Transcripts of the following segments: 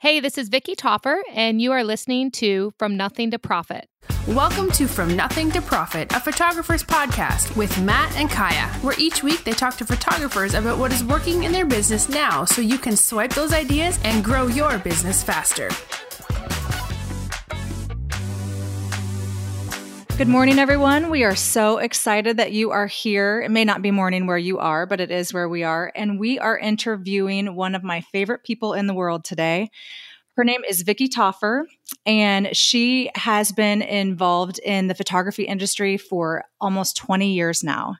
Hey, this is Vicki Taufer, and you are listening to From Nothing to Profit. Welcome to From Nothing to Profit, a photographer's podcast with Matt and Kaya, where each week they talk to photographers about what is working in their business now so you can swipe those ideas and grow your business faster. Good morning, everyone. We are so excited that you are here. It may not be morning where you are, but it is where we are. And we are interviewing one of my favorite people in the world today. Her name is Vicki Taufer, and she has been involved in the photography industry for almost 20 years now.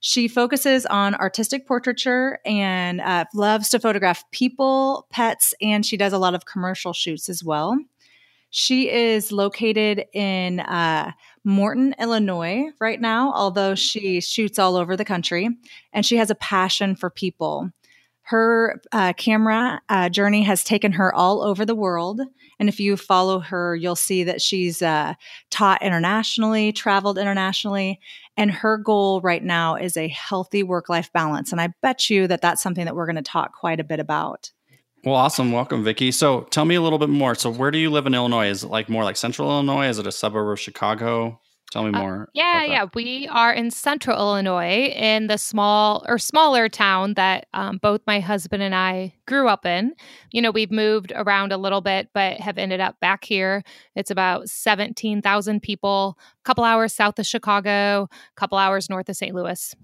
She focuses on artistic portraiture and uh, loves to photograph people, pets, and she does a lot of commercial shoots as well. She is located in uh, Morton, Illinois, right now, although she shoots all over the country. And she has a passion for people. Her uh, camera uh, journey has taken her all over the world. And if you follow her, you'll see that she's uh, taught internationally, traveled internationally. And her goal right now is a healthy work life balance. And I bet you that that's something that we're going to talk quite a bit about. Well, awesome. Welcome, Vicki. So tell me a little bit more. So where do you live in Illinois? Is it like more like central Illinois? Is it a suburb of Chicago? Tell me uh, more. Uh, yeah, yeah. We are in central Illinois in the small or smaller town that um, both my husband and I grew up in. You know, we've moved around a little bit, but have ended up back here. It's about 17,000 people, a couple hours south of Chicago, a couple hours north of St. Louis.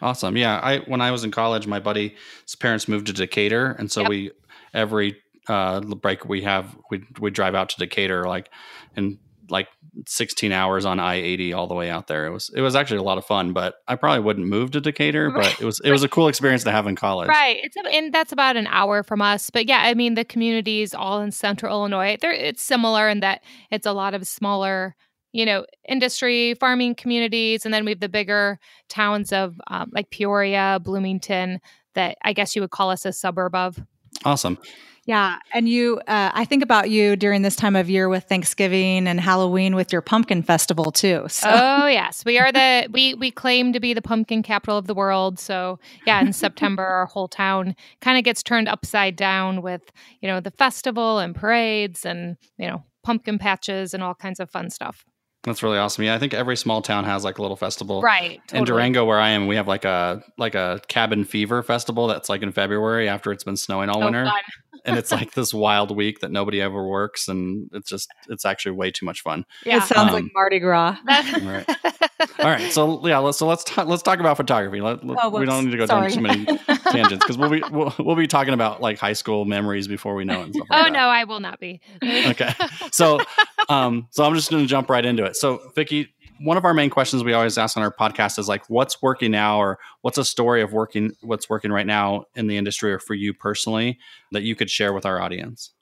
Awesome. Yeah. I when I was in college, my buddy's parents moved to Decatur. And so yep. we every uh, break we have we we drive out to Decatur like in like 16 hours on I-80 all the way out there. It was it was actually a lot of fun, but I probably wouldn't move to Decatur, but it was it was a cool experience to have in college. Right. It's and that's about an hour from us. But yeah, I mean the communities all in central Illinois. They're it's similar in that it's a lot of smaller you know, industry, farming communities, and then we have the bigger towns of um, like Peoria, Bloomington, that I guess you would call us a suburb of. Awesome. Yeah. And you, uh, I think about you during this time of year with Thanksgiving and Halloween with your pumpkin festival too. So. Oh yes, we are the we we claim to be the pumpkin capital of the world. So yeah, in September our whole town kind of gets turned upside down with you know the festival and parades and you know pumpkin patches and all kinds of fun stuff. That's really awesome. Yeah, I think every small town has like a little festival. Right. Totally. In Durango, where I am, we have like a like a cabin fever festival that's like in February after it's been snowing all oh, winter. And it's like this wild week that nobody ever works, and it's just it's actually way too much fun. Yeah. It sounds um, like Mardi Gras. right. All right, so yeah, let's, so let's talk, let's talk about photography. Let, oh, we don't need to go Sorry. down too many tangents because we'll be we'll, we'll, be talking about like high school memories before we know it. oh like no, I will not be. okay, so um, so I'm just going to jump right into it. So Vicki, one of our main questions we always ask on our podcast is like what's working now or what's a story of working what's working right now in the industry or for you personally that you could share with our audience?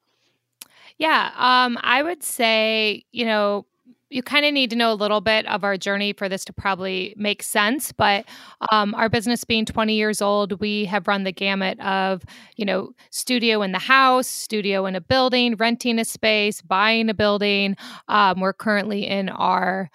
Yeah um, i would say you know you kind of need to know a little bit of our journey for this to probably make sense but um, our business being 20 years old we have run the gamut of you know studio in the house studio in a building renting a space buying a building. Um, we're currently in our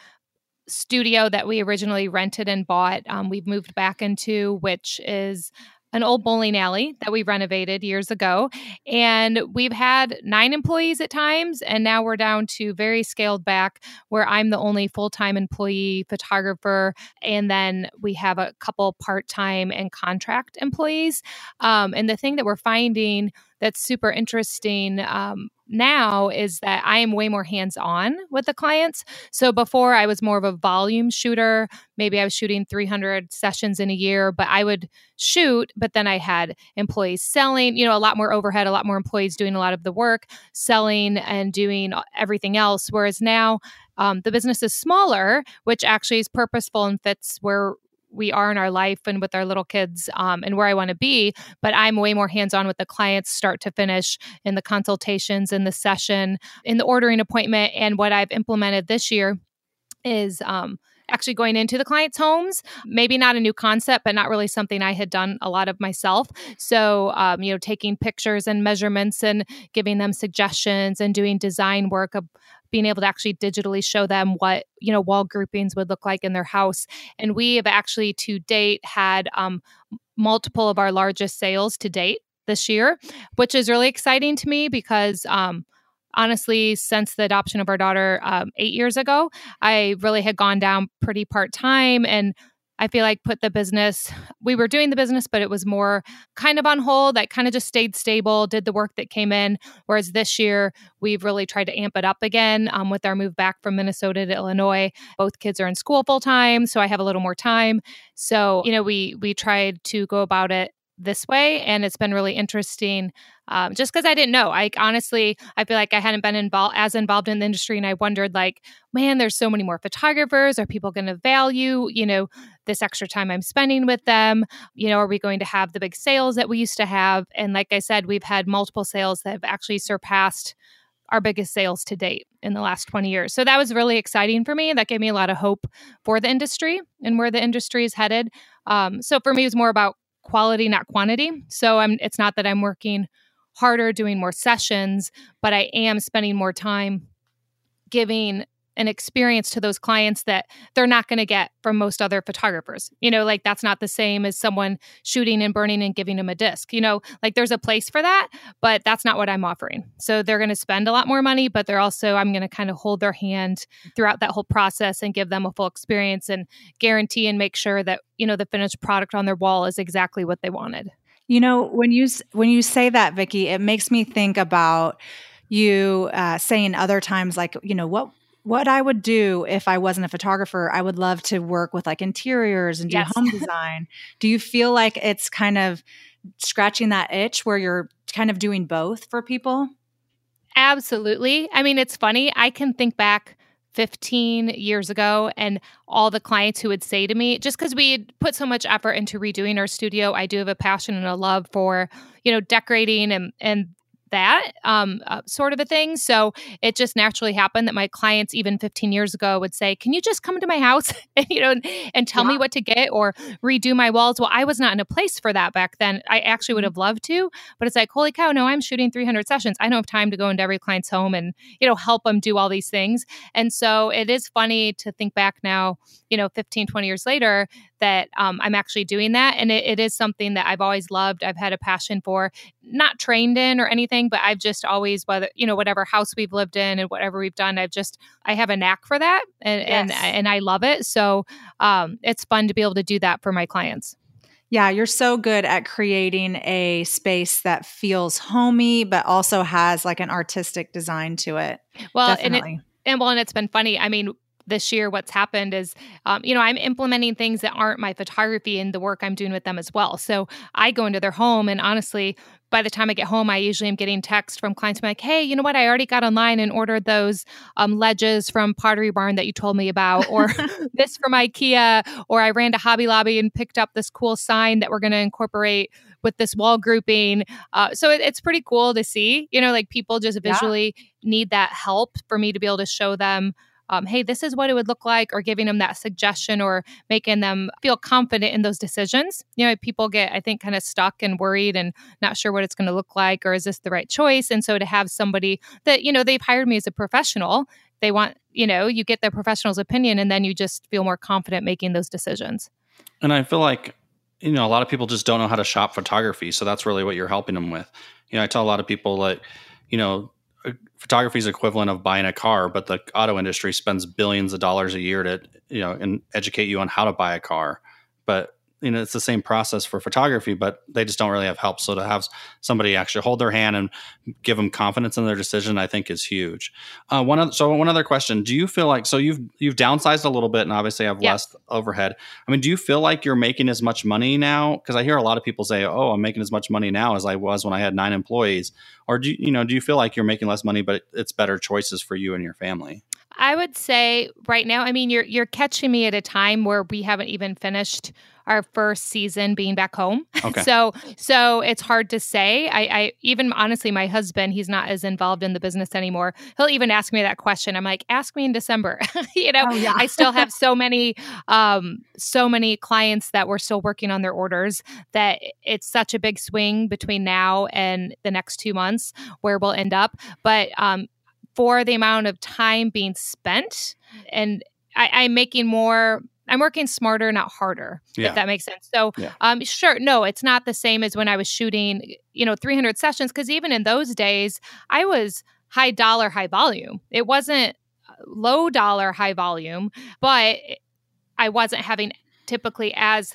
studio that we originally rented and bought, um, we've moved back into, which is an old bowling alley that we renovated years ago. And we've had nine employees at times, and now we're down to very scaled back where I'm the only full time employee photographer. And then we have a couple part time and contract employees. Um, and the thing that we're finding that's super interesting um, now is that I am way more hands on with the clients. So before I was more of a volume shooter. Maybe I was shooting 300 sessions in a year, but I would shoot, but then I had employees selling, you know, a lot more overhead, a lot more employees doing a lot of the work, selling and doing everything else. Whereas now, um, the business is smaller, which actually is purposeful and fits where we are in our life and with our little kids um, and where I want to be. But I'm way more hands on with the clients, start to finish, in the consultations, in the session, in the ordering appointment. And what I've implemented this year is um, actually going into the clients' homes. Maybe not a new concept, but not really something I had done a lot of myself. So, um, you know, taking pictures and measurements and giving them suggestions and doing design work of being able to actually digitally show them what you know wall groupings would look like in their house. And we have actually to date had um, multiple of our largest sales to date this year, which is really exciting to me because um, honestly, since the adoption of our daughter um, eight years ago, I really had gone down pretty part time and I feel like put the business, we were doing the business, but it was more kind of on hold. I kind of just stayed stable, did the work that came in. Whereas this year, we've really tried to amp it up again um, with our move back from Minnesota to Illinois. Both kids are in school full time, so I have a little more time. So, you know, we we tried to go about it this way and it's been really interesting um, just because i didn't know i honestly i feel like i hadn't been involved as involved in the industry and i wondered like man there's so many more photographers are people going to value you know this extra time i'm spending with them you know are we going to have the big sales that we used to have and like i said we've had multiple sales that have actually surpassed our biggest sales to date in the last 20 years. So that was really exciting for me. That gave me a lot of hope for the industry and where the industry is headed. Um, so for me, it was more about quality, not quantity. So I'm it's not that I'm working harder doing more sessions, but I am spending more time giving an experience to those clients that they're not going to get from most other photographers. You know, like that's not the same as someone shooting and burning and giving them a disc. You know, like there's a place for that, but that's not what I'm offering. So they're going to spend a lot more money, but they're also, I'm going to kind of hold their hand throughout that whole process and give them a full experience and guarantee and make sure that, you know, the finished product on their wall is exactly what they wanted. You know, when you when you say that, Vicki, it makes me think about you uh, saying other times, like, you know, what what I would do if I wasn't a photographer, I would love to work with like interiors and do yes. home design. do you feel like it's kind of scratching that itch where you're kind of doing both for people? Absolutely. I mean, it's funny. I can think back 15 years ago and all the clients who would say to me just because we had put so much effort into redoing our studio i do have a passion and a love for you know decorating and and that um, uh, sort of a thing. So it just naturally happened that my clients, even 15 years ago, would say, "Can you just come to my house and you know and tell yeah. me what to get or redo my walls?" Well, I was not in a place for that back then. I actually would mm-hmm. have loved to, but it's like, holy cow! No, I'm shooting 300 sessions. I don't have time to go into every client's home and you know help them do all these things. And so it is funny to think back now, you know, 15, 20 years later, that um, I'm actually doing that. And it, it is something that I've always loved. I've had a passion for, not trained in or anything, but I've just always, whether, you know, whatever house we've lived in and whatever we've done, I've just, I have a knack for that and, yes. and, and I love it. So um, it's fun to be able to do that for my clients. Yeah, you're so good at creating a space that feels homey, but also has like an artistic design to it. Well, Definitely. and it, and well, and it's been funny. I mean, this year what's happened is um, you know i'm implementing things that aren't my photography and the work i'm doing with them as well so i go into their home and honestly by the time i get home i usually am getting text from clients like hey you know what i already got online and ordered those um, ledges from pottery barn that you told me about or this from ikea or i ran to hobby lobby and picked up this cool sign that we're going to incorporate with this wall grouping. Uh, so it, it's pretty cool to see, you know, like people just visually yeah. need that help for me to be able to show them um, hey, this is what it would look like, or giving them that suggestion or making them feel confident in those decisions. You know, people get, I think, kind of stuck and worried and not sure what it's going to look like, or is this the right choice? And so to have somebody that, you know, they've hired me as a professional, they want, you know, you get the professional's opinion and then you just feel more confident making those decisions. And I feel like, you know, a lot of people just don't know how to shop photography. So that's really what you're helping them with. You know, I tell a lot of people like, you know, photography is equivalent of buying a car, but the auto industry spends billions of dollars a year to you know and educate you on how to buy a car. But you know it's the same process for photography but they just don't really have help. So to have somebody actually hold their hand and give them confidence in their decision i think is huge. Uh, one other, so one other question. Do you feel like so you've you've downsized a little bit and obviously have yeah. less overhead. I mean do you feel like you're making as much money now? Because i hear a lot of people say oh i'm making as much money now as i was when i had nine employees. Or do you, you know do you feel like you're making less money but it's better choices for you and your family I would say right now, I mean, you're you're catching me at a time where we haven't even finished our first season being back home. Okay. so so it's hard to say. I, I even honestly, my husband, he's not as involved in the business anymore. He'll even ask me that question. I'm like, ask me in December. you know, oh, yeah. I still have so many um so many clients that we're still working on their orders that it's such a big swing between now and the next two months where we'll end up. But um for the amount of time being spent and I, am making more I'm working smarter, not harder, Yeah. if that makes sense. So, Yeah. um, sure, no, it's not the same as when I was shooting, you know, 300 sessions. Because even in those days, I was high dollar, high volume. It wasn't uh, low dollar, high volume, but I wasn't having typically as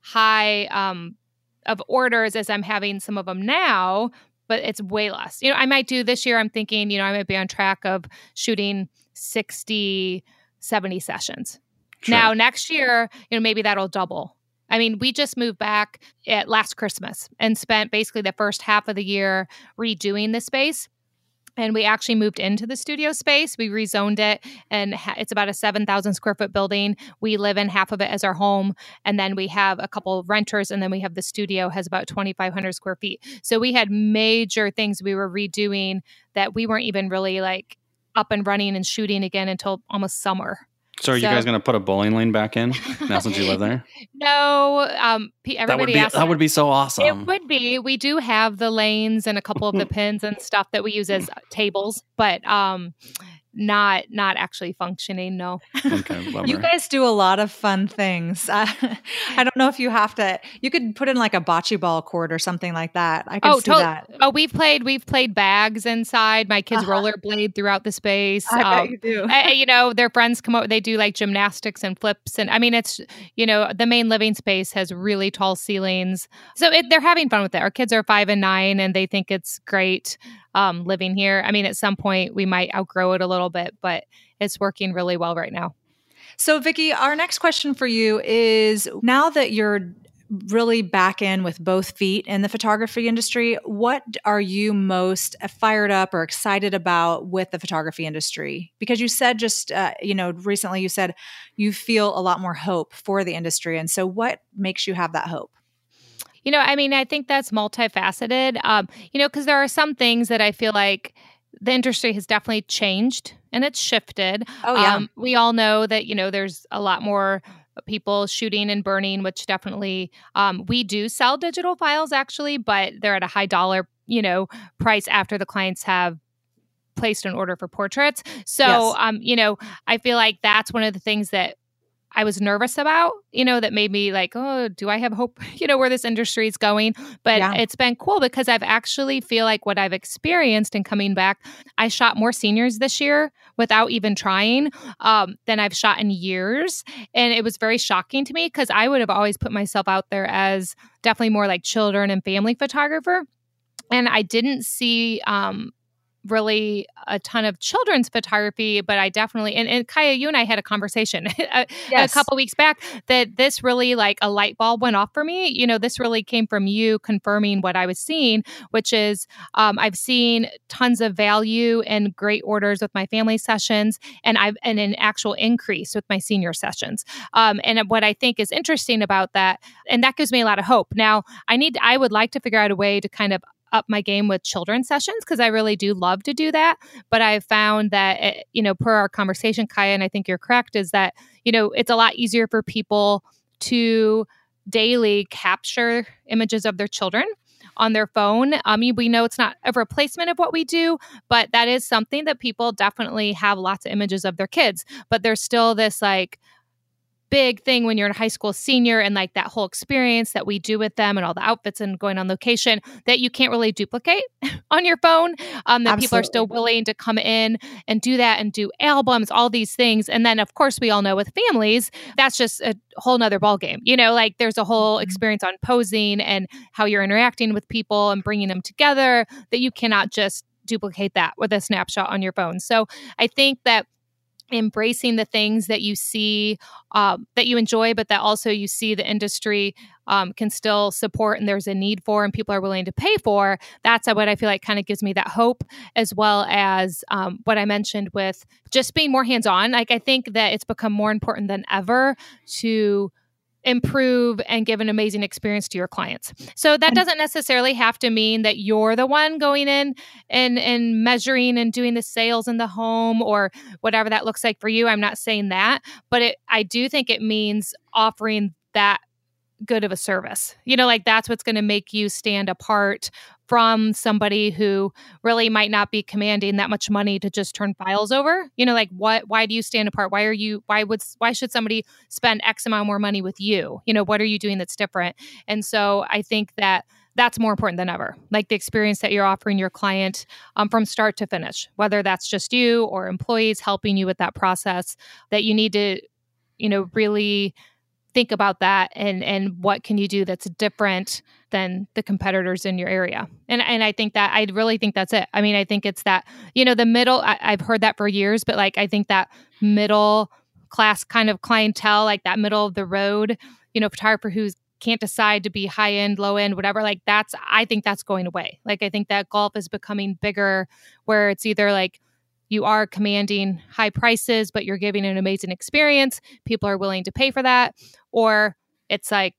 high um, of orders as I'm having some of them now. But it's way less. You know, I might do this year. I'm thinking, you know, I might be on track of shooting 60, 70 sessions. Sure. Now, next year, you know, maybe that'll double. I mean, we just moved back at last Christmas and spent basically the first half of the year redoing the space. And we actually moved into the studio space. We rezoned it, and ha- it's about a 7,000 square foot building. We live in half of it as our home. And then we have a couple of renters, and then we have the studio has about 2,500 square feet. So we had major things we were redoing that we weren't even really like up and running and shooting again until almost summer. So are you guys going to put a bowling lane back in now since you live there? No, um, That would everybody be that would be so awesome. It would be. We do have the lanes and a couple of the pins and stuff that we use as tables, but um, not not actually functioning. No. okay. You guys do a lot of fun things. Uh, I don't know if you have to. You could put in like a bocce ball court or something like that. I can Oh, see to- that. oh, we've played. We've played bags inside. My kids Uh-huh. rollerblade throughout the space. I bet Um, you do. I- you know, their friends come over. They do like gymnastics and flips, and I mean, it's you know, the main living space has really tall ceilings, so it, they're having fun with it. Our kids are five and nine, and they think it's great um, living here. I mean, at some point we might outgrow it a little bit, but it's working really well right now. So, Vicki, our next question for you is now that you're really back in with both feet in the photography industry, what are you most fired up or excited about with the photography industry? Because you said just, uh, you know, recently you said you feel a lot more hope for the industry. And so, what makes you have that hope? You know, I mean, I think that's multifaceted. Um, you know, because there are some things that I feel like the industry has definitely changed and it's shifted. Oh, yeah. Um, we all know that, you know, there's a lot more people shooting and burning, which definitely um, we do sell digital files actually, but they're at a high dollar, you know, price after the clients have placed an order for portraits. So, Yes. um, you know, I feel like that's one of the things that I was nervous about, you know, that made me like, oh, do I have hope, you know, where this industry is going? But Yeah. it's been cool because I've actually feel like what I've experienced in coming back, I shot more seniors this year without even trying um, than I've shot in years. And it was very shocking to me because I would have always put myself out there as definitely more like children and family photographer. And I didn't see um, really a ton of children's photography, but I definitely and, and Kaya, you and I had a conversation a, Yes. a couple weeks back that this really like a light bulb went off for me. You know, this really came from you confirming what I was seeing, which is um, I've seen tons of value and great orders with my family sessions, and I've and an actual increase with my senior sessions. Um, and what I think is interesting about that, and that gives me a lot of hope. Now, I need I would like to figure out a way to kind of up my game with children's sessions because I really do love to do that. But I've found that, eh, you know, per our conversation, Kaya, and I think you're correct, is that, you know, it's a lot easier for people to daily capture images of their children on their phone. I mean, we know it's not a replacement of what we do, but that is something that people definitely have lots of images of their kids. But there's still this like, big thing when you're in high school senior and like that whole experience that we do with them and all the outfits and going on location that you can't really duplicate on your phone um, that people are still willing to come in and do that and do albums all these things. And then of course we all know with families that's just a whole nother ballgame you know like there's a whole Mhm. experience on posing and how you're interacting with people and bringing them together that you cannot just duplicate that with a snapshot on your phone. So i think that embracing the things that you see um, that you enjoy, but that also you see the industry um, can still support and there's a need for and people are willing to pay for. That's what I feel like kind of gives me that hope, as well as um, what I mentioned with just being more hands on. Like, I think that it's become more important than ever to improve and give an amazing experience to your clients. So that doesn't necessarily have to mean that you're the one going in and and measuring and doing the sales in the home or whatever that looks like for you. I'm not saying that, but it I do think it means offering that good of a service. You know, like that's what's going to make you stand apart from somebody who really might not be commanding that much money to just turn files over? You know like what why do you stand apart? Why are you why would why should somebody spend x amount more money with you? You know what are you doing that's different? And so i think that that's more important than ever. Like the experience that you're offering your client um, from start to finish whether that's just you or employees helping you with that process that you need to you know really think about that and and what can you do that's different than the competitors in your area and and i think that i really think that's it i mean i think it's that you know the middle I, i've heard that for years but like i think that middle class kind of clientele like that middle of the road you know photographer who's can't decide to be high end, low end, whatever, like that's, I think that's going away. Like, I think that golf is becoming bigger where it's either like you are commanding high prices, but you're giving an amazing experience. People are willing to pay for that. Or it's like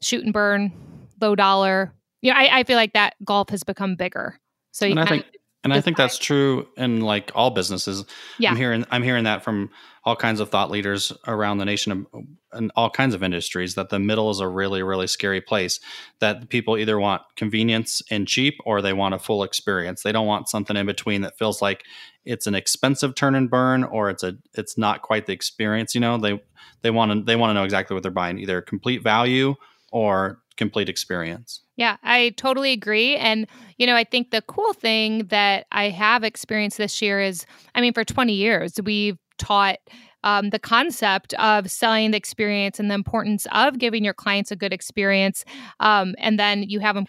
shoot and burn, low dollar. You know, I, I feel like that golf has become bigger. So you and I think, and I think that's true in like all businesses. Yeah. I'm hearing I'm hearing that from all kinds of thought leaders around the nation and all kinds of industries that the middle is a really really scary place that people either want convenience and cheap or they want a full experience. They don't want something in between that feels like it's an expensive turn and burn or it's a it's not quite the experience, you know. They they want to they want to know exactly what they're buying, either complete value or complete experience. Yeah, I totally agree. And, you know, I think the cool thing that I have experienced this year is I mean, for 20 years, we've taught um, the concept of selling the experience and the importance of giving your clients a good experience. Um, and then you have them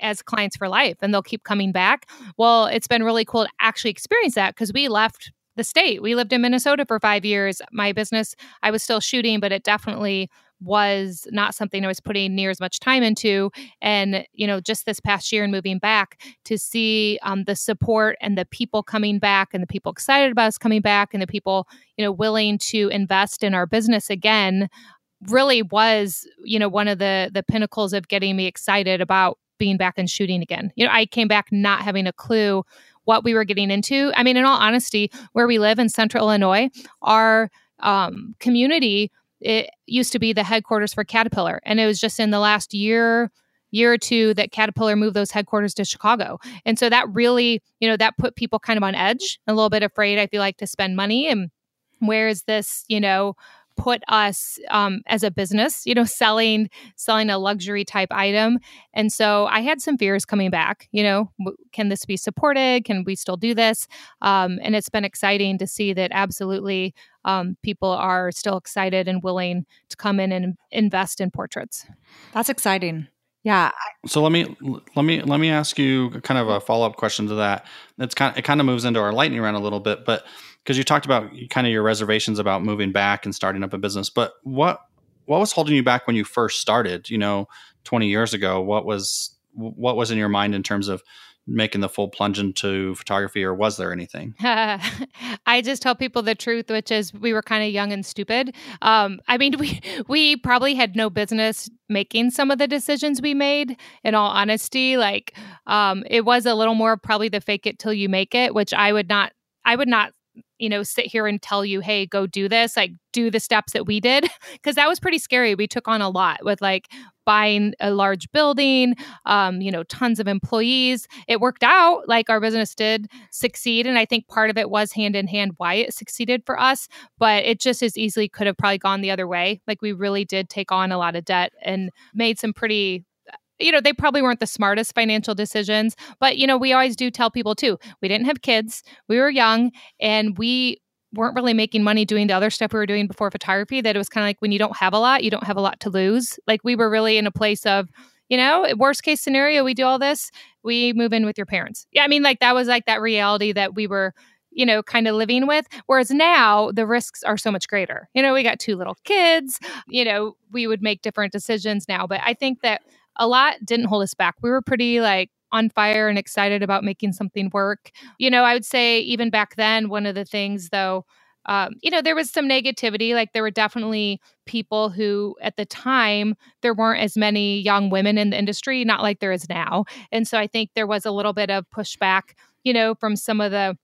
as clients for life and they'll keep coming back. Well, it's been really cool to actually experience that because we left the state. We lived in Minnesota for five years. My business, I was still shooting, but it definitely was not something I was putting near as much time into. And, you know, just this past year and moving back to see um, the support and the people coming back and the people excited about us coming back and the people, you know, willing to invest in our business again really was, you know, one of the the pinnacles of getting me excited about being back and shooting again. You know, I came back not having a clue what we were getting into. I mean, in all honesty, where we live in central Illinois, our um, community it used to be the headquarters for Caterpillar, and it was just in the last year year or two that Caterpillar moved those headquarters to Chicago. And so that really, you know, that put people kind of on edge, a little bit afraid, I feel like, to spend money. And where is this, you know, put us um, as a business you know selling selling a luxury type item and so i had some fears coming back you know can this be supported can we still do this um, and it's been exciting to see that absolutely um, people are still excited and willing to come in and invest in portraits that's exciting yeah. So let me let me let me ask you kind of a follow up question to that. It's kind of, it kind of moves into our lightning round a little bit, but because you talked about kind of your reservations about moving back and starting up a business, but what what was holding you back when you first started? You know, twenty years ago, what was what was in your mind in terms of making the full plunge into photography, or was there anything? I just tell people the truth, which is we were kind of young and stupid. Um, I mean, we we probably had no business making some of the decisions we made. In all honesty, like um, it was a little more probably the fake it till you make it, which I would not. I would not you know, sit here and tell you, hey, go do this, like do the steps that we did. Cause that was pretty scary. We took on a lot with like buying a large building, um, you know, tons of employees. It worked out like our business did succeed. And I think part of it was hand in hand why it succeeded for us, but it just as easily could have probably gone the other way. Like we really did take on a lot of debt and made some pretty you know, they probably weren't the smartest financial decisions, but you know, we always do tell people too. We didn't have kids, we were young, and we weren't really making money doing the other stuff we were doing before photography. That it was kind of like when you don't have a lot, you don't have a lot to lose. Like we were really in a place of, you know, worst case scenario, we do all this, we move in with your parents. Yeah, I mean, like that was like that reality that we were you know, kind of living with. Whereas now the risks are so much greater. You know, we got two little kids, you know, we would make different decisions now. But I think that a lot didn't hold us back. We were pretty like on fire and excited about making something work. You know, I would say even back then, one of the things though, um, you know, there was some negativity. Like there were definitely people who, at the time, there weren't as many young women in the industry, not like there is now. And so I think there was a little bit of pushback, you know, from some of the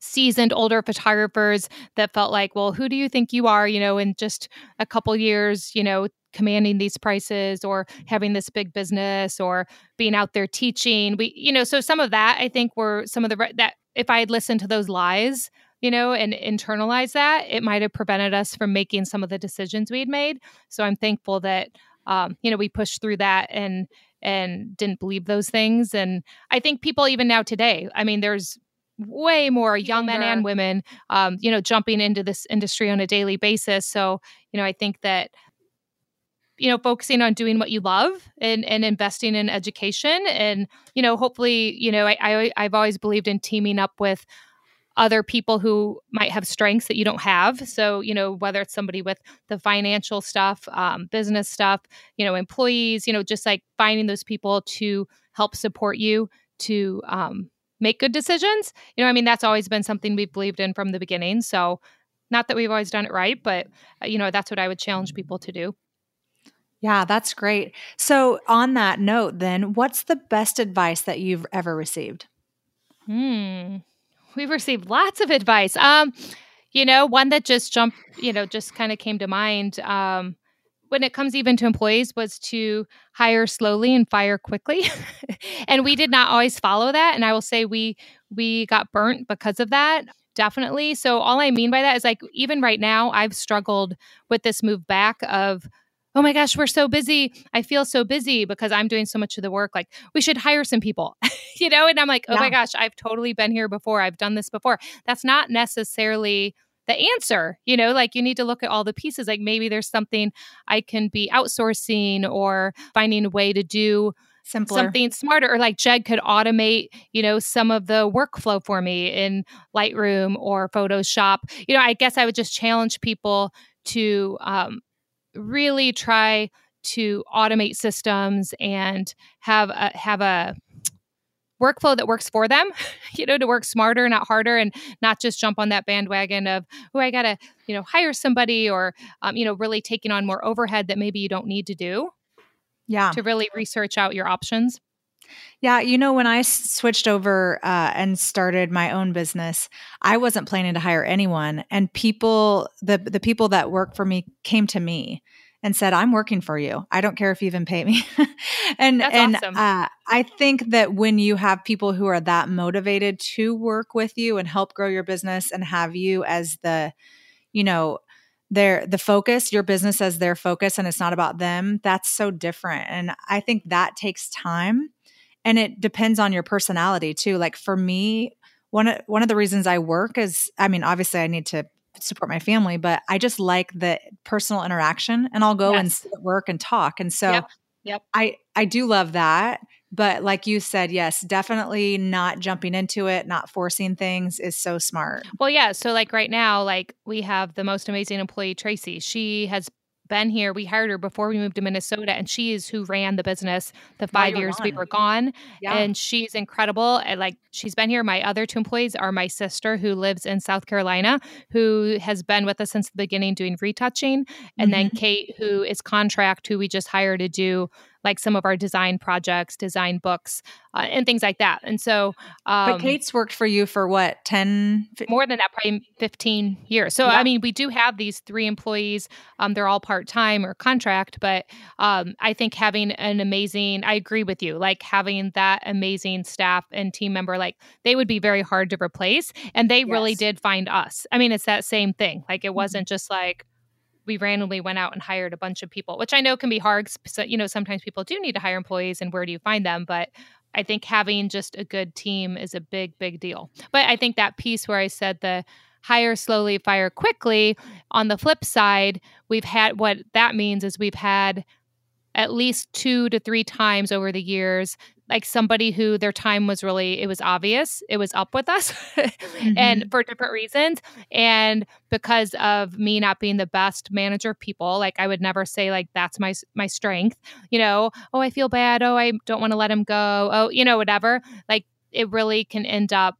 seasoned older photographers that felt like, well, who do you think you are, you know, in just a couple years, you know, commanding these prices or having this big business or being out there teaching. We, you know, so some of that I think were some of the that if I had listened to those lies, you know, and internalized that, it might have prevented us from making some of the decisions we had made. So I'm thankful that um, you know, we pushed through that and and didn't believe those things. And I think people even now today, I mean, there's way more young men and women, um, you know, jumping into this industry on a daily basis. So, you know, I think that you know focusing on doing what you love and and investing in education and you know hopefully you know I, I i've always believed in teaming up with other people who might have strengths that you don't have. So, you know, whether it's somebody with the financial stuff, um, business stuff, you know, employees, you know, just like finding those people to help support you to um, make good decisions. You know, I mean, that's always been something we've believed in from the beginning. So, not that we've always done it right, but, uh, you know, that's what I would challenge people to do. Yeah, that's great. So, on that note, then, what's the best advice that you've ever received? Hmm. We've received lots of advice. Um, you know, one that just jumped, you know, just kind of came to mind. Um, when it comes even to employees was to hire slowly and fire quickly and we did not always follow that and i will say we we got burnt because of that definitely so all i mean by that is like even right now i've struggled with this move back of oh my gosh, we're so busy. I feel so busy because I'm doing so much of the work. Like, we should hire some people, you know? And I'm like, oh yeah. my gosh, I've totally been here before. I've done this before. That's not necessarily the answer, you know? Like, you need to look at all the pieces. Like, maybe there's something I can be outsourcing or finding a way to do. Simpler. Something smarter, or like Jed could automate, you know, some of the workflow for me in Lightroom or Photoshop. You know, I guess I would just challenge people to um, really try to automate systems and have a, have a workflow that works for them you know to work smarter not harder and not just jump on that bandwagon of oh i gotta you know hire somebody or um, you know really taking on more overhead that maybe you don't need to do yeah. to really research out your options. Yeah, you know, when I switched over uh, and started my own business, I wasn't planning to hire anyone, and people, the the people that work for me, came to me and said, "I'm working for you. I don't care if you even pay me." and That's and awesome. uh, I think that when you have people who are that motivated to work with you and help grow your business, and have you as the, you know, their the focus your business as their focus and it's not about them that's so different and i think that takes time and it depends on your personality too like for me one of one of the reasons i work is i mean obviously i need to support my family but i just like the personal interaction and i'll go yes. and work and talk and so yep. yep i i do love that but like you said yes definitely not jumping into it not forcing things is so smart well yeah so like right now like we have the most amazing employee tracy she has been here. We hired her before we moved to Minnesota, and she is who ran the business the five years gone. we were gone. Yeah. And she's incredible. And like she's been here. My other two employees are my sister who lives in South Carolina, who has been with us since the beginning doing retouching, and mm-hmm. then Kate, who is contract, who we just hired to do like some of our design projects, design books, uh, and things like that. And so, um, but Kate's worked for you for what, 10? More than that, probably 15 years. So, yeah. I mean, we do have these three employees. Um, they're all part time or contract, but um, I think having an amazing, I agree with you, like having that amazing staff and team member, like they would be very hard to replace. And they yes. really did find us. I mean, it's that same thing. Like it mm-hmm. wasn't just like, we randomly went out and hired a bunch of people, which I know can be hard. So, you know, sometimes people do need to hire employees, and where do you find them? But I think having just a good team is a big, big deal. But I think that piece where I said the hire slowly, fire quickly, on the flip side, we've had what that means is we've had at least two to three times over the years like somebody who their time was really it was obvious it was up with us mm-hmm. and for different reasons and because of me not being the best manager of people like i would never say like that's my my strength you know oh i feel bad oh i don't want to let him go oh you know whatever like it really can end up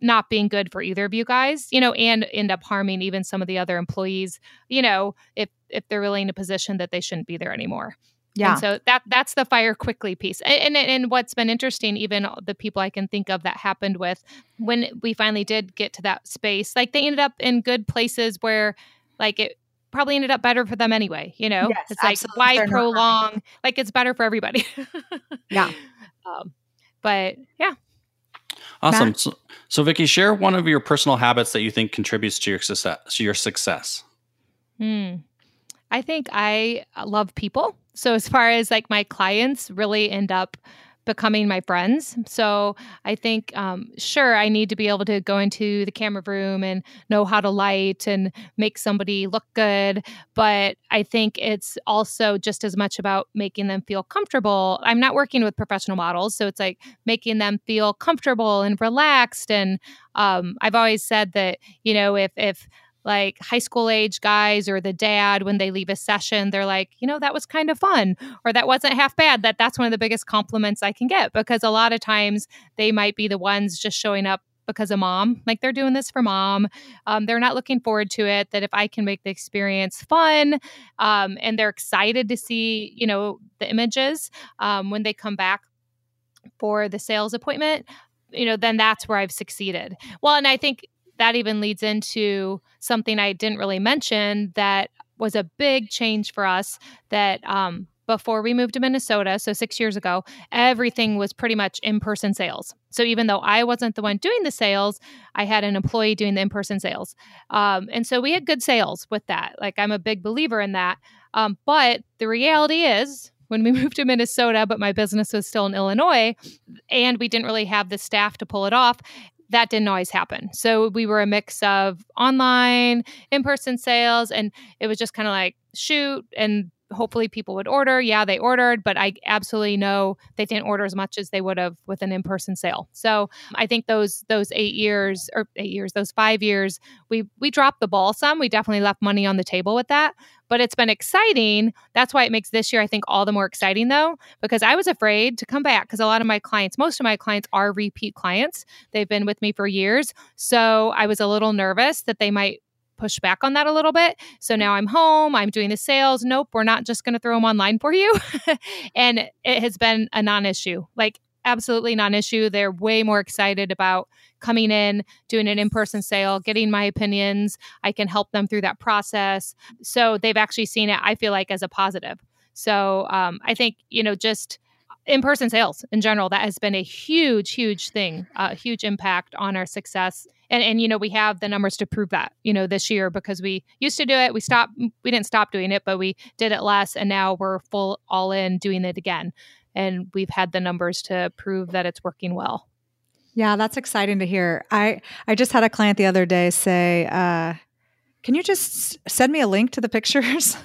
not being good for either of you guys you know and end up harming even some of the other employees you know if if they're really in a position that they shouldn't be there anymore Yeah. And so that that's the fire quickly piece. And, and and what's been interesting, even the people I can think of that happened with when we finally did get to that space, like they ended up in good places where like it probably ended up better for them anyway. You know, Yes, it's like why They're prolong? Like it's better for everybody. Yeah. Um, but yeah, Awesome. Matt? So, so, Vicki, share one of your personal habits that you think contributes to your success. To your success. Hmm. I think I love people. So as far as like my clients really end up becoming my friends. So I think, um, sure, I need to be able to go into the camera room and know how to light and make somebody look good. But I think it's also just as much about making them feel comfortable. I'm not working with professional models. So it's like making them feel comfortable and relaxed. And um, I've always said that, you know, if, if, like high school age guys or the dad when they leave a session they're like you know that was kind of fun or that wasn't half bad. That that's one of the biggest compliments i can get because a lot of times they might be the ones just showing up because of mom like they're doing this for mom um, they're not looking forward to it that if i can make the experience fun um, and they're excited to see you know the images um, when they come back for the sales appointment you know then that's where i've succeeded. Well and i think that even leads into something I didn't really mention that was a big change for us that um, before we moved to Minnesota, so six years ago, everything was pretty much in person sales. So even though I wasn't the one doing the sales, I had an employee doing the in person sales. Um, and so we had good sales with that. Like I'm a big believer in that. Um, but the reality is, when we moved to Minnesota, but my business was still in Illinois, and we didn't really have the staff to pull it off, that didn't always happen. So we were a mix of online, in person sales, and it was just kind of like shoot and hopefully people would order. Yeah, they ordered, but I absolutely know they didn't order as much as they would have with an in-person sale. So I think those those eight years or eight years, those five years, we we dropped the ball some. We definitely left money on the table with that. But it's been exciting. That's why it makes this year, I think, all the more exciting though, because I was afraid to come back because a lot of my clients, most of my clients are repeat clients. They've been with me for years. So I was a little nervous that they might push back on that a little bit. So now I'm home, I'm doing the sales. Nope, we're not just going to throw them online for you. and it has been a non issue, like absolutely non issue. They're way more excited about coming in, doing an in person sale, getting my opinions. I can help them through that process. So they've actually seen it, I feel like, as a positive. So um, I think, you know, just in person sales in general, that has been a huge, huge thing, a huge impact on our success and and you know we have the numbers to prove that you know this year because we used to do it we stopped we didn't stop doing it but we did it less and now we're full all in doing it again and we've had the numbers to prove that it's working well Yeah, that's exciting to hear. I I just had a client the other day say, uh, "Can you just send me a link to the pictures?"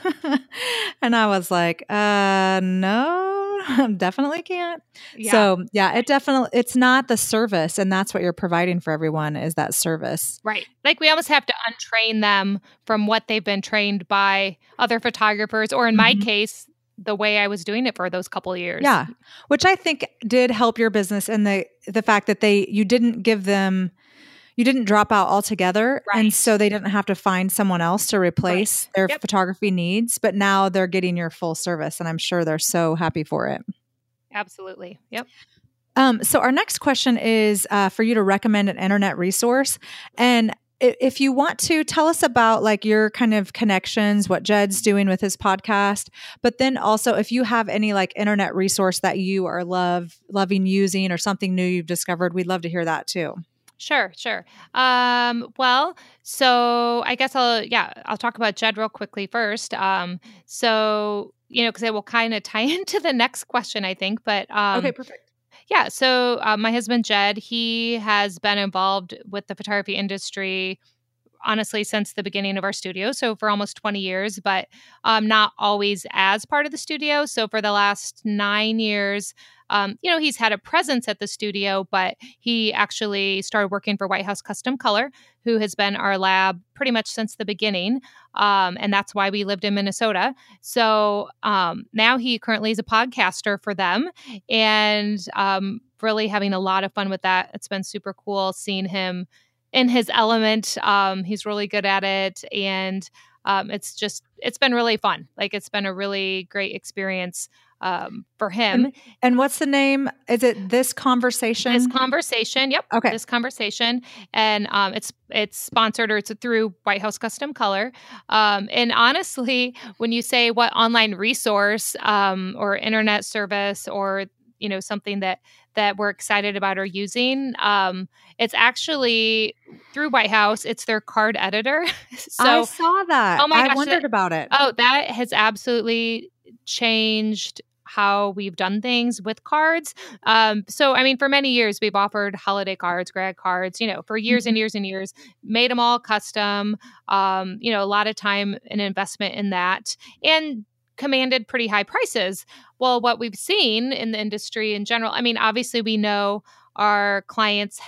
and I was like, "Uh, no, definitely can't." So yeah, it definitely it's not the service, and that's what you're providing for everyone is that service. Right. Like we almost have to untrain them from what they've been trained by other photographers, or in my Mhm. case, the way I was doing it for those couple of years. Yeah, which I think did help your business and the the fact that they you didn't give them you didn't drop out altogether Right. and so they didn't have to find someone else to replace their Yep. photography needs but now they're getting your full service and i'm sure they're so happy for it Absolutely. Yep. um, so our next question is uh, for you to recommend an internet resource and if you want to tell us about like your kind of connections what jed's doing with his podcast but then also if you have any like internet resource that you are love loving using or something new you've discovered we'd love to hear that too Sure, sure. Um, well, so I guess I'll yeah, I'll talk about Jed real quickly first. Um, so you know, because it will kind of tie into the next question, I think. But um, perfect yeah, so uh, my husband Jed, he has been involved with the photography industry honestly since the beginning of our studio, so for almost 20 years, but um, not always as part of the studio. So for the last nine years, um, you know, he's had a presence at the studio, but he actually started working for White House Custom Color, who has been our lab pretty much since the beginning. Um, and that's why we lived in Minnesota. So um, now he currently is a podcaster for them and um, really having a lot of fun with that. It's been super cool seeing him in his element. Um, he's really good at it. And um, it's just it's been really fun. Like it's been a really great experience um, for him. And, and, what's the name? Is it this conversation? This conversation. Yep. Okay. This conversation, and um, it's it's sponsored or it's through White House Custom Color. Um, and honestly, when you say what online resource um, or internet service or you know something that that we're excited about or using um, it's actually through white house it's their card editor so i saw that oh my i gosh, wondered about it oh that has absolutely changed how we've done things with cards. Um, so, I mean, for many years, we've offered holiday cards, grad cards, you know, for years and mm-hmm. years and years, made them all custom, um, you know, a lot of time and investment in that. And commanded pretty high prices. Well, what we've seen in the industry in general, I mean, obviously, we know our clients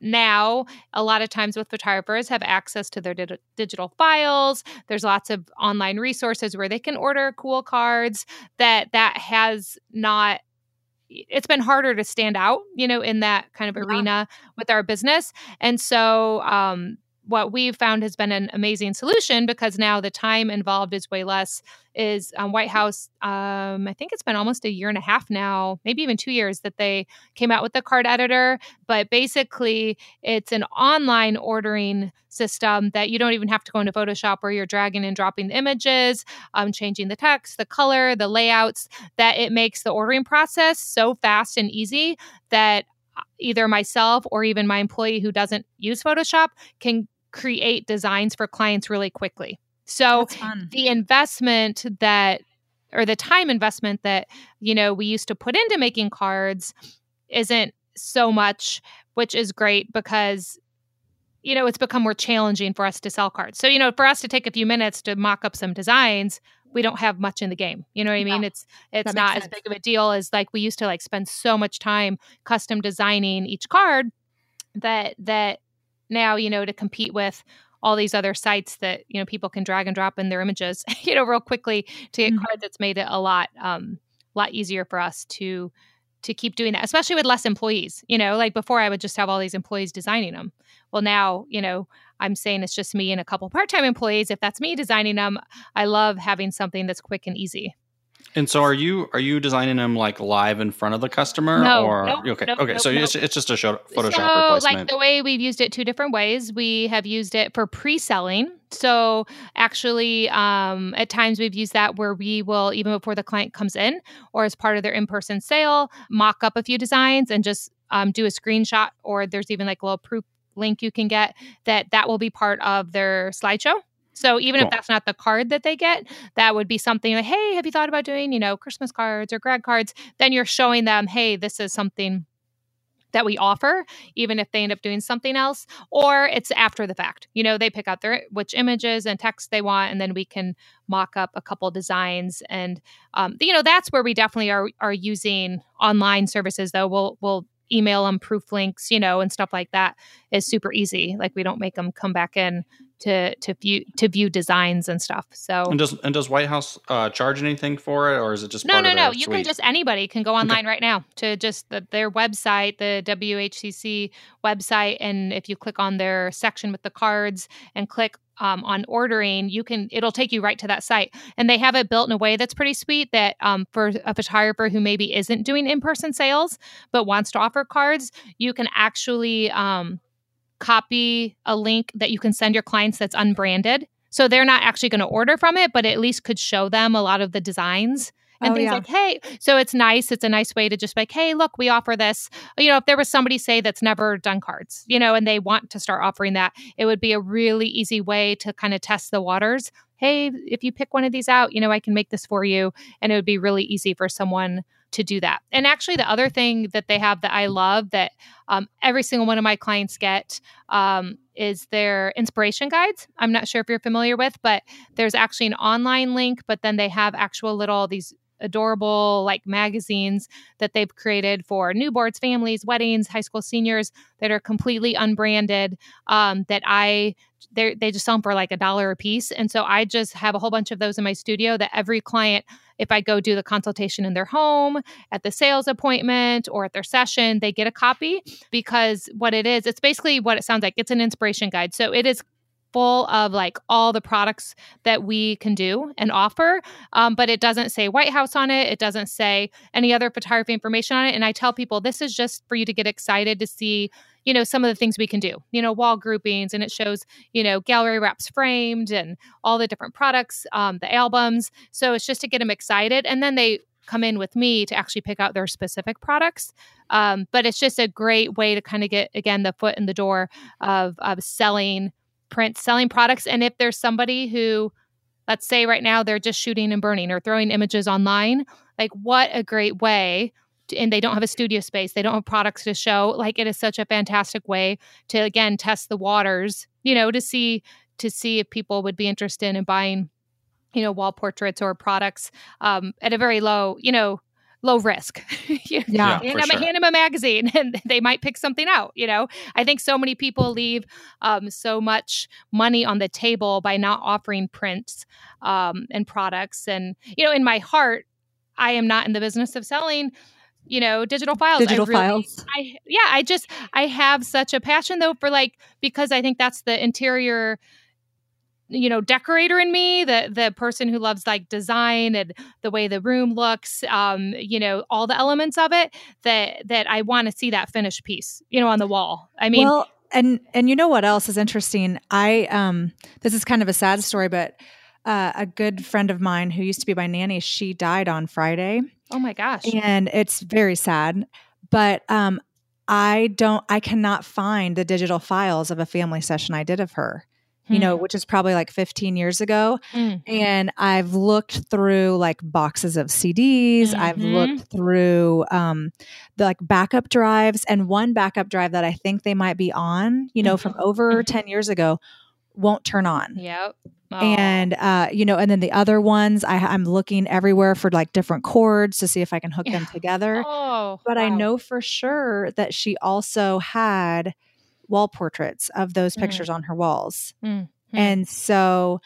now a lot of times with photographers have access to their di- digital files there's lots of online resources where they can order cool cards that that has not it's been harder to stand out you know in that kind of yeah. arena with our business and so um what we've found has been an amazing solution because now the time involved is way less is um, White House. Um, I think it's been almost a year and a half now, maybe even two years that they came out with the card editor. But basically, it's an online ordering system that you don't even have to go into Photoshop where you're dragging and dropping the images, um, changing the text, the color, the layouts, that it makes the ordering process so fast and easy that uh, either myself or even my employee who doesn't use Photoshop can create designs for clients really quickly. So the investment that or the time investment that you know we used to put into making cards isn't so much which is great because you know it's become more challenging for us to sell cards. So you know for us to take a few minutes to mock up some designs we don't have much in the game. You know what i mean? It's it's not as big of a deal as like we used to like spend so much time custom designing each card that that now you know to compete with all these other sites that you know people can drag and drop in their images you know real quickly to get mm-hmm. cards that's made it a lot um a lot easier for us to to keep doing that especially with less employees you know like before i would just have all these employees designing them well now you know i'm saying it's just me and a couple part-time employees if that's me designing them i love having something that's quick and easy and so, are you are you designing them like live in front of the customer, no, or nope, okay, nope, okay? Nope, so it's, it's just a show, Photoshop so, replacement. Like the way we've used it two different ways. We have used it for pre-selling. So actually, um, at times we've used that where we will even before the client comes in or as part of their in-person sale, mock up a few designs and just um, do a screenshot. Or there's even like a little proof link you can get that that will be part of their slideshow so even cool. if that's not the card that they get, that would be something like, hey, have you thought about doing, you know, Christmas cards or grad cards? Then you're showing them, hey, this is something that we offer, even if they end up doing something else, or it's after the fact. You know, they pick out their which images and text they want, and then we can mock up a couple designs. And um, you know, that's where we definitely are are using online services. Though we'll we'll email them proof links, you know, and stuff like that is super easy. Like we don't make them come back in to to view to view designs and stuff. So and does and does White House uh, charge anything for it, or is it just no, no, no? You suite? can just anybody can go online okay. right now to just the, their website, the WHCC website, and if you click on their section with the cards and click um, on ordering, you can it'll take you right to that site, and they have it built in a way that's pretty sweet. That um, for a photographer who maybe isn't doing in person sales but wants to offer cards, you can actually um, copy a link that you can send your clients that's unbranded. So they're not actually going to order from it, but at least could show them a lot of the designs and oh, things yeah. like, hey, so it's nice. It's a nice way to just like, hey, look, we offer this. You know, if there was somebody, say, that's never done cards, you know, and they want to start offering that, it would be a really easy way to kind of test the waters. Hey, if you pick one of these out, you know, I can make this for you. And it would be really easy for someone to do that. And actually, the other thing that they have that I love that um, every single one of my clients get um, is their inspiration guides. I'm not sure if you're familiar with, but there's actually an online link, but then they have actual little these adorable like magazines that they've created for newborns, families, weddings, high school seniors that are completely unbranded. Um, that I they they just sell them for like a dollar a piece, and so I just have a whole bunch of those in my studio that every client if I go do the consultation in their home, at the sales appointment, or at their session, they get a copy because what it is, it's basically what it sounds like. It's an inspiration guide. So it is full of like all the products that we can do and offer. Um, but it doesn't say White House on it. It doesn't say any other photography information on it. And I tell people this is just for you to get excited to see you know some of the things we can do you know wall groupings and it shows you know gallery wraps framed and all the different products um, the albums so it's just to get them excited and then they come in with me to actually pick out their specific products um, but it's just a great way to kind of get again the foot in the door of, of selling print selling products and if there's somebody who let's say right now they're just shooting and burning or throwing images online like what a great way to, and they don't have a studio space they don't have products to show like it is such a fantastic way to again test the waters you know to see to see if people would be interested in buying you know wall portraits or products um, at a very low you know low risk. yeah, yeah hand, them, sure. hand them a magazine and they might pick something out. You know, I think so many people leave um, so much money on the table by not offering prints um, and products. And, you know, in my heart, I am not in the business of selling you know digital files digital really, files i yeah i just i have such a passion though for like because i think that's the interior you know decorator in me the the person who loves like design and the way the room looks um you know all the elements of it that that i want to see that finished piece you know on the wall i mean well and and you know what else is interesting i um this is kind of a sad story but uh, a good friend of mine who used to be my nanny she died on friday Oh my gosh. And it's very sad. But um, I don't, I cannot find the digital files of a family session I did of her, you know, hmm. which is probably like 15 years ago. Mm. And I've looked through like boxes of CDs, mm-hmm. I've looked through um, the like backup drives, and one backup drive that I think they might be on, you know, mm-hmm. from over mm-hmm. 10 years ago won't turn on. Yep. Oh. And uh, you know, and then the other ones, I, am looking everywhere for like different cords to see if I can hook them together. Oh, but wow. I know for sure that she also had wall portraits of those pictures mm. on her walls, mm. and so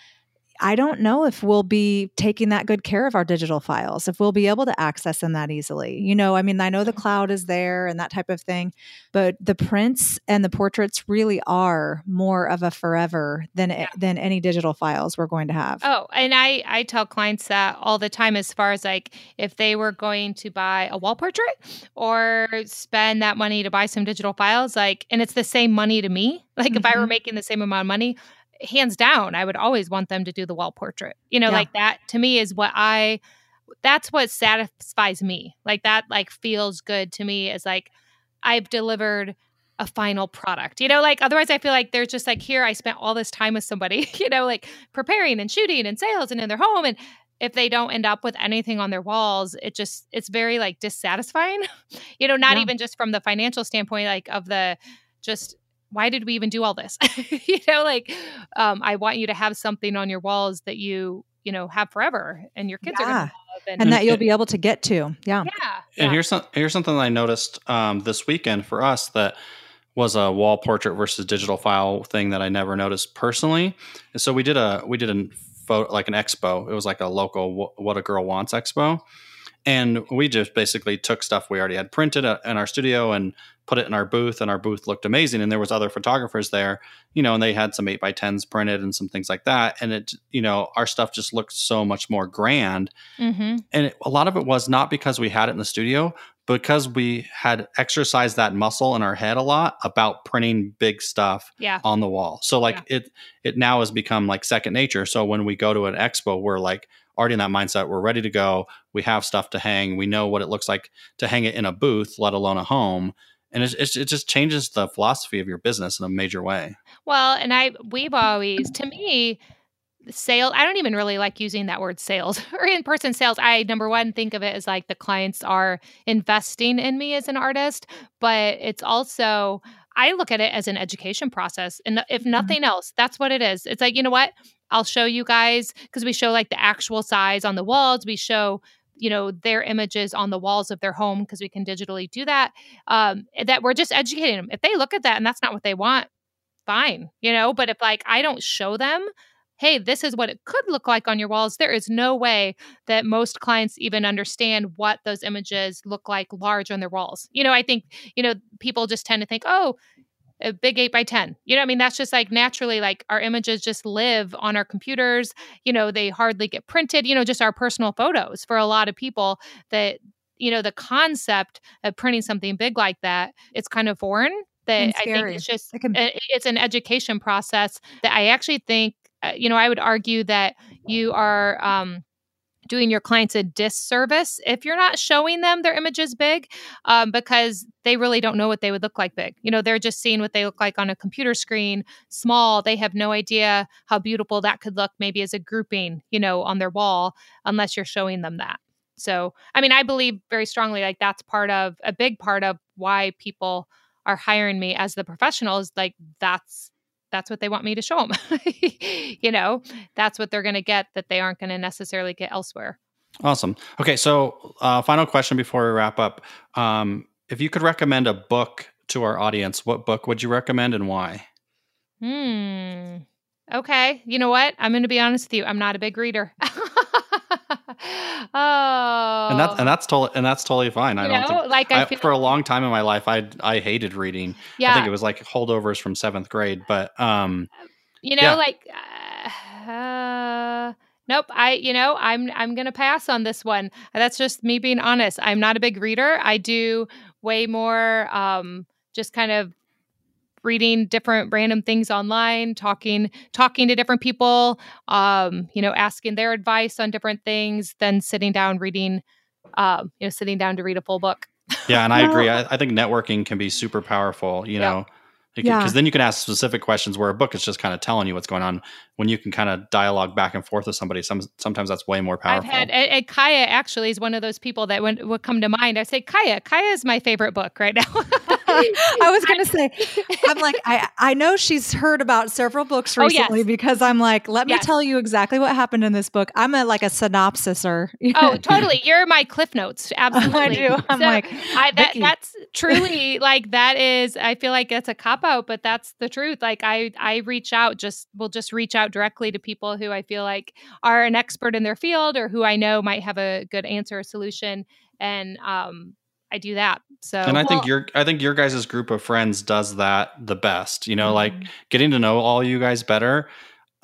I don't know if we'll be taking that good care of our digital files, if we'll be able to access them that easily. You know, I mean, I know the cloud is there and that type of thing, but the prints and the portraits really are more of a forever than yeah. than any digital files we're going to have. Oh, and I I tell clients that all the time as far as like if they were going to buy a wall portrait or spend that money to buy some digital files like and it's the same money to me. Like mm-hmm. if I were mm-hmm. making the same amount of money, hands down, I would always want them to do the wall portrait. You know, yeah. like that to me is what I that's what satisfies me. Like that like feels good to me is like I've delivered a final product. You know, like otherwise I feel like there's just like here I spent all this time with somebody, you know, like preparing and shooting and sales and in their home and if they don't end up with anything on their walls, it just it's very like dissatisfying. you know, not yeah. even just from the financial standpoint like of the just why did we even do all this? you know, like um, I want you to have something on your walls that you you know have forever, and your kids yeah. are going to and, and, that you'll be able to get to. Yeah, yeah. And yeah. here's some here's something that I noticed um, this weekend for us that was a wall portrait versus digital file thing that I never noticed personally. And so we did a we did a photo like an expo. It was like a local what a girl wants expo and we just basically took stuff we already had printed uh, in our studio and put it in our booth and our booth looked amazing and there was other photographers there you know and they had some 8 by 10s printed and some things like that and it you know our stuff just looked so much more grand mm-hmm. and it, a lot of it was not because we had it in the studio because we had exercised that muscle in our head a lot about printing big stuff yeah. on the wall so like yeah. it it now has become like second nature so when we go to an expo we're like already in that mindset. We're ready to go. We have stuff to hang. We know what it looks like to hang it in a booth, let alone a home. And it, it, it just changes the philosophy of your business in a major way. Well, and I, we've always, to me, sales i don't even really like using that word sales or in-person sales i number one think of it as like the clients are investing in me as an artist but it's also i look at it as an education process and if mm-hmm. nothing mm-hmm. else that's what it is it's like you know what I'll show you guys because we show like the actual size on the walls. We show you know their images on the walls of their home because we can digitally do that um, that we're just educating them if they look at that and that's not what they want fine you know but if like i don't show them hey this is what it could look like on your walls there is no way that most clients even understand what those images look like large on their walls you know i think you know people just tend to think oh a big eight by 10. You know, I mean, that's just like naturally, like our images just live on our computers. You know, they hardly get printed, you know, just our personal photos for a lot of people that, you know, the concept of printing something big like that, it's kind of foreign. That I think it's just, it can- it's an education process that I actually think, uh, you know, I would argue that you are, um, doing your clients a disservice if you're not showing them their images big um, because they really don't know what they would look like big. You know, they're just seeing what they look like on a computer screen, small. They have no idea how beautiful that could look maybe as a grouping, you know, on their wall unless you're showing them that. So, I mean, I believe very strongly like that's part of a big part of why people are hiring me as the professional is like that's that's what they want me to show them. you know, that's what they're going to get that they aren't going to necessarily get elsewhere. Awesome. Okay, so uh, final question before we wrap up. Um, if you could recommend a book to our audience, what book would you recommend and why? Hmm. Okay. You know what? I'm going to be honest with you. I'm not a big reader. oh, and that's and that's totally and that's totally fine. You I don't know, think, like I I, feel, for a long time in my life, I I hated reading. yeah, I think it was like holdovers from seventh grade, but um, you know, yeah. like, uh, uh, nope. I, you know, I'm I'm gonna pass on this one. That's just me being honest. I'm not a big reader. I do way more, um, just kind of reading different random things online talking talking to different people um you know asking their advice on different things than sitting down reading um you know sitting down to read a full book yeah, and I agree. I, I think networking can be super powerful. You Yeah. know. Because Yeah. then you can ask specific questions where a book is just kind of telling you what's going on. When you can kind of dialogue back and forth with somebody, some, sometimes that's way more powerful. I've powerful. had and, and Kaya actually is one of those people that would, would come to mind. I say Kaya, Kaya is my favorite book right now. I was going to say, I'm like, I, I know she's heard about several books Oh, yes. recently because I'm like, let me Yes. tell you exactly what happened in this book. I'm a like a synopsiser. Oh, totally. You're my cliff notes. Absolutely. I do. I'm like, I, that, that's truly like that is. I feel like that's a cop out, but that's the truth. Like I, I reach out. Just we'll just reach out directly to people who I feel like are an expert in their field or who I know might have a good answer or solution, and um, I do that. So and I think your I think your guys' group of friends does that the best. You know, like Mhm. getting to know all you guys better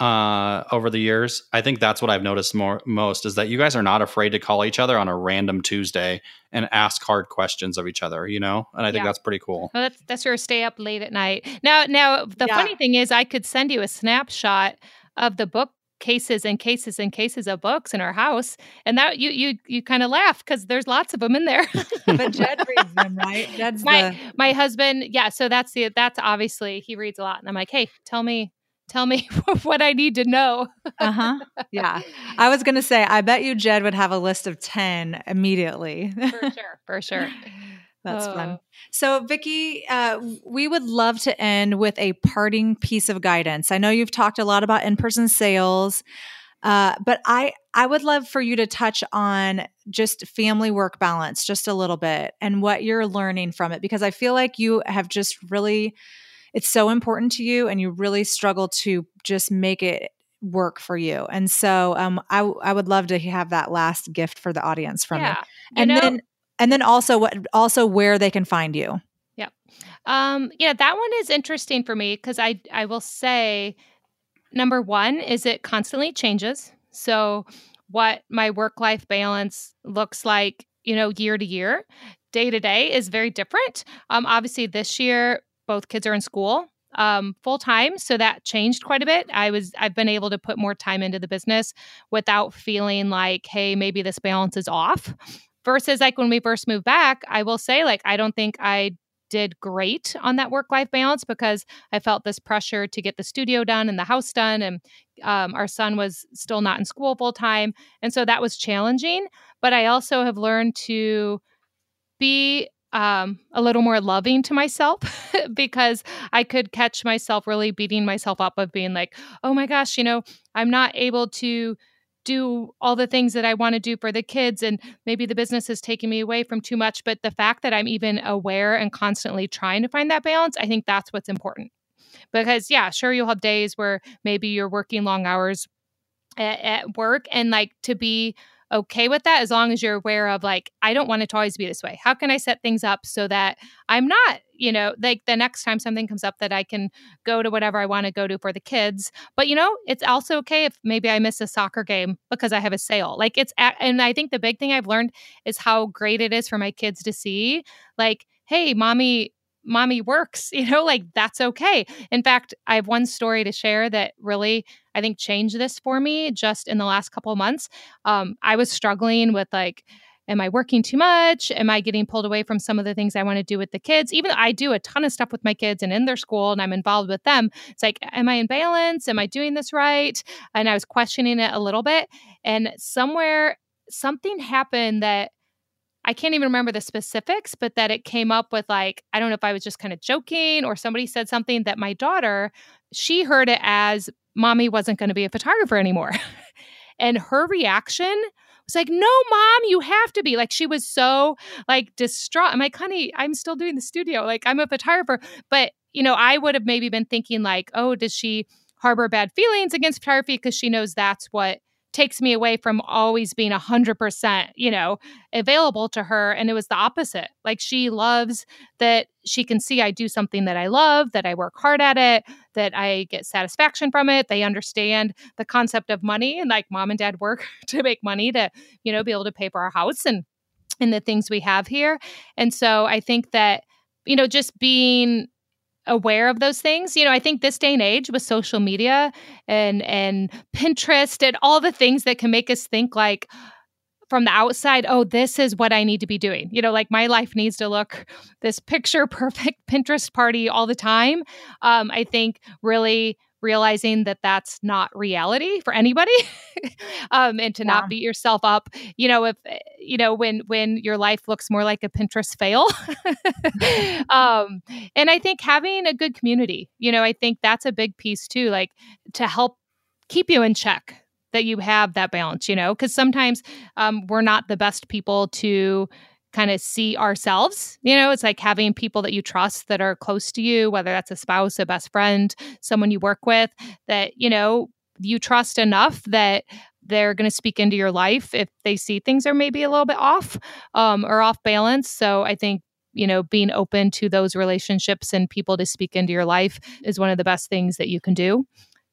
uh over the years. I think that's what I've noticed more most is that you guys are not afraid to call each other on a random Tuesday and ask hard questions of each other, you know? And I think Yeah. that's pretty cool. Well, that's that's your stay up late at night. Now, now the Yeah. funny thing is, I could send you a snapshot of the book cases and cases and cases of books in our house, and that you you you kind of laugh because there's lots of them in there. but Jed reads them, right? Jed's my the my husband, yeah. So that's the that's obviously he reads a lot, and I'm like, hey, tell me tell me what I need to know. uh huh. Yeah. I was going to say, I bet you Jed would have a list of 10 immediately. for sure, for sure. That's fun. Oh. So, Vicki, uh, we would love to end with a parting piece of guidance. I know you've talked a lot about in-person sales, uh, but I I would love for you to touch on just family work balance just a little bit and what you're learning from it because I feel like you have just really it's so important to you and you really struggle to just make it work for you. And so, um, I I would love to have that last gift for the audience from you Yeah, you and know- then and then also what also where they can find you Um, yeah, that one is interesting for me because I I will say number one is it constantly changes. So what my work life balance looks like, you know, year to year, day to day is very different. Um, obviously this year both kids are in school um, full time, so that changed quite a bit. I was I've been able to put more time into the business without feeling like, hey, maybe this balance is off. Versus like when we first moved back, I will say like I don't think I did great on that work life balance because I felt this pressure to get the studio done and the house done. And um, our son was still not in school full time. And so that was challenging. But I also have learned to be um, a little more loving to myself because I could catch myself really beating myself up of being like, oh my gosh, you know, I'm not able to do all the things that I want to do for the kids and maybe the business is taking me away from too much. But the fact that I'm even aware and constantly trying to find that balance I think that's what's important. Because yeah sure you'll have days where maybe you're working long hours at, at work and like to be okay with that as long as you're aware of like I don't want it to always be this way how can I set things up so that I'm not you know, like the next time something comes up that I can go to whatever I want to go to for the kids. But you know, it's also okay if maybe I miss a soccer game because I have a sale. Like it's, and I think the big thing I've learned is how great it is for my kids to see, like, hey, mommy, mommy works, you know, like that's okay. In fact, I have one story to share that really, I think, changed this for me just in the last couple months. Um, I was struggling with like, am I working too much? Am I getting pulled away from some of the things I want to do with the kids? Even though I do a ton of stuff with my kids and in their school and I'm involved with them, it's like, am I in balance? Am I doing this right? And I was questioning it a little bit. And somewhere, something happened that I can't even remember the specifics, but that it came up with like, I don't know if I was just kind of joking or somebody said something that my daughter, she heard it as mommy wasn't going to be a photographer anymore. and her reaction was like, no, mom, you have to be. Like she was so like distraught. I'm like, honey, I'm still doing the studio. Like I'm a photographer. But, you know, I would have maybe been thinking like, oh, does she harbor bad feelings against photography because she knows that's what takes me away from always being 100%, you know, available to her. And it was the opposite. Like she loves that she can see I do something that I love, that I work hard at it, that I get satisfaction from it. They understand the concept of money and like mom and dad work to make money to, you know, be able to pay for our house and and the things we have here. And so I think that you know just being aware of those things. You know, I think this day and age with social media and and Pinterest and all the things that can make us think like from the outside, oh, this is what I need to be doing. You know, like my life needs to look this picture perfect Pinterest party all the time. Um, I think really realizing that that's not reality for anybody um, and to yeah. not beat yourself up you know if eh, you know when when your life looks more like a pinterest fail um, and i think having a good community you know i think that's a big piece too like to help keep you in check that you have that balance you know because sometimes um, we're not the best people to kind of see ourselves. You know, it's like having people that you trust that are close to you, whether that's a spouse, a best friend, someone you work with, that, you know, you trust enough that they're going to speak into your life if they see things are maybe a little bit off um, or off balance. So I think you know being open to those relationships and people to speak into your life is one of the best things that you can do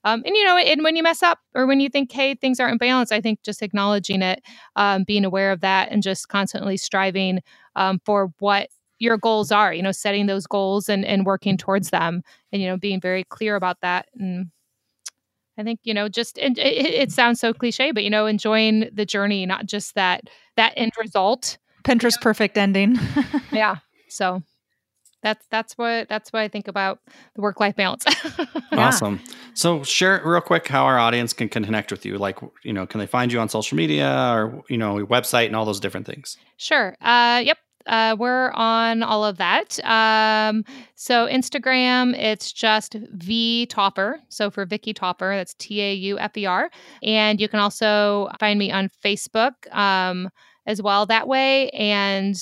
um, and you know, and when you mess up or when you think, hey, things aren't in balance, I think just acknowledging it, um, being aware of that, and just constantly striving um, for what your goals are. You know, setting those goals and and working towards them, and you know, being very clear about that. And I think you know, just it, it sounds so cliche, but you know, enjoying the journey, not just that that end result. Pinterest you know? perfect ending. yeah. So that's that's what that's what I think about the work life balance. Awesome. So share real quick how our audience can, can connect with you. Like you know, can they find you on social media or you know website and all those different things? Sure. Uh, yep. Uh, we're on all of that. Um, so Instagram, it's just V Taufer. So for Vicki Taufer, that's T A U F E R. And you can also find me on Facebook um, as well that way. And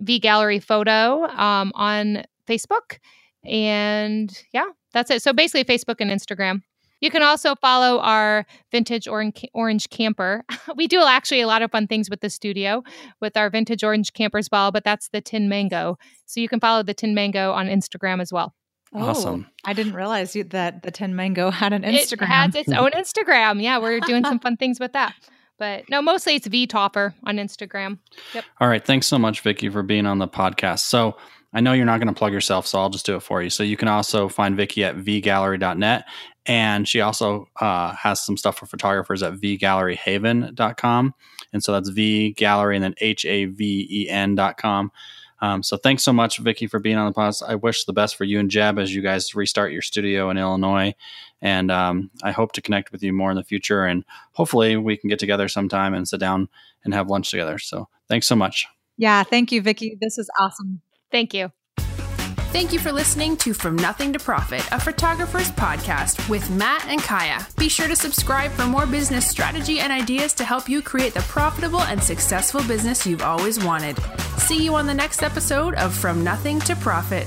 V Gallery photo um, on Facebook. And yeah, that's it. So basically, Facebook and Instagram. You can also follow our vintage orange camper. we do actually a lot of fun things with the studio with our vintage orange campers ball, but that's the Tin Mango. So you can follow the Tin Mango on Instagram as well. Oh, awesome. I didn't realize you, that the Tin Mango had an Instagram. It has its own Instagram. Yeah, we're doing some fun things with that. But no, mostly it's V Taufer on Instagram. Yep. All right. Thanks so much, Vicki, for being on the podcast. So I know you're not going to plug yourself, so I'll just do it for you. So you can also find Vicki at vgallery.net. And she also uh, has some stuff for photographers at vgalleryhaven.com. And so that's V Gallery and then H A V E N.com. Um, so thanks so much, Vicki, for being on the podcast. I wish the best for you and Jed as you guys restart your studio in Illinois. And um, I hope to connect with you more in the future. And hopefully we can get together sometime and sit down and have lunch together. So thanks so much. Yeah, thank you, Vicki. This is awesome. Thank you. Thank you for listening to From Nothing to Profit, a photographer's podcast with Matt and Kaya. Be sure to subscribe for more business strategy and ideas to help you create the profitable and successful business you've always wanted. See you on the next episode of From Nothing to Profit.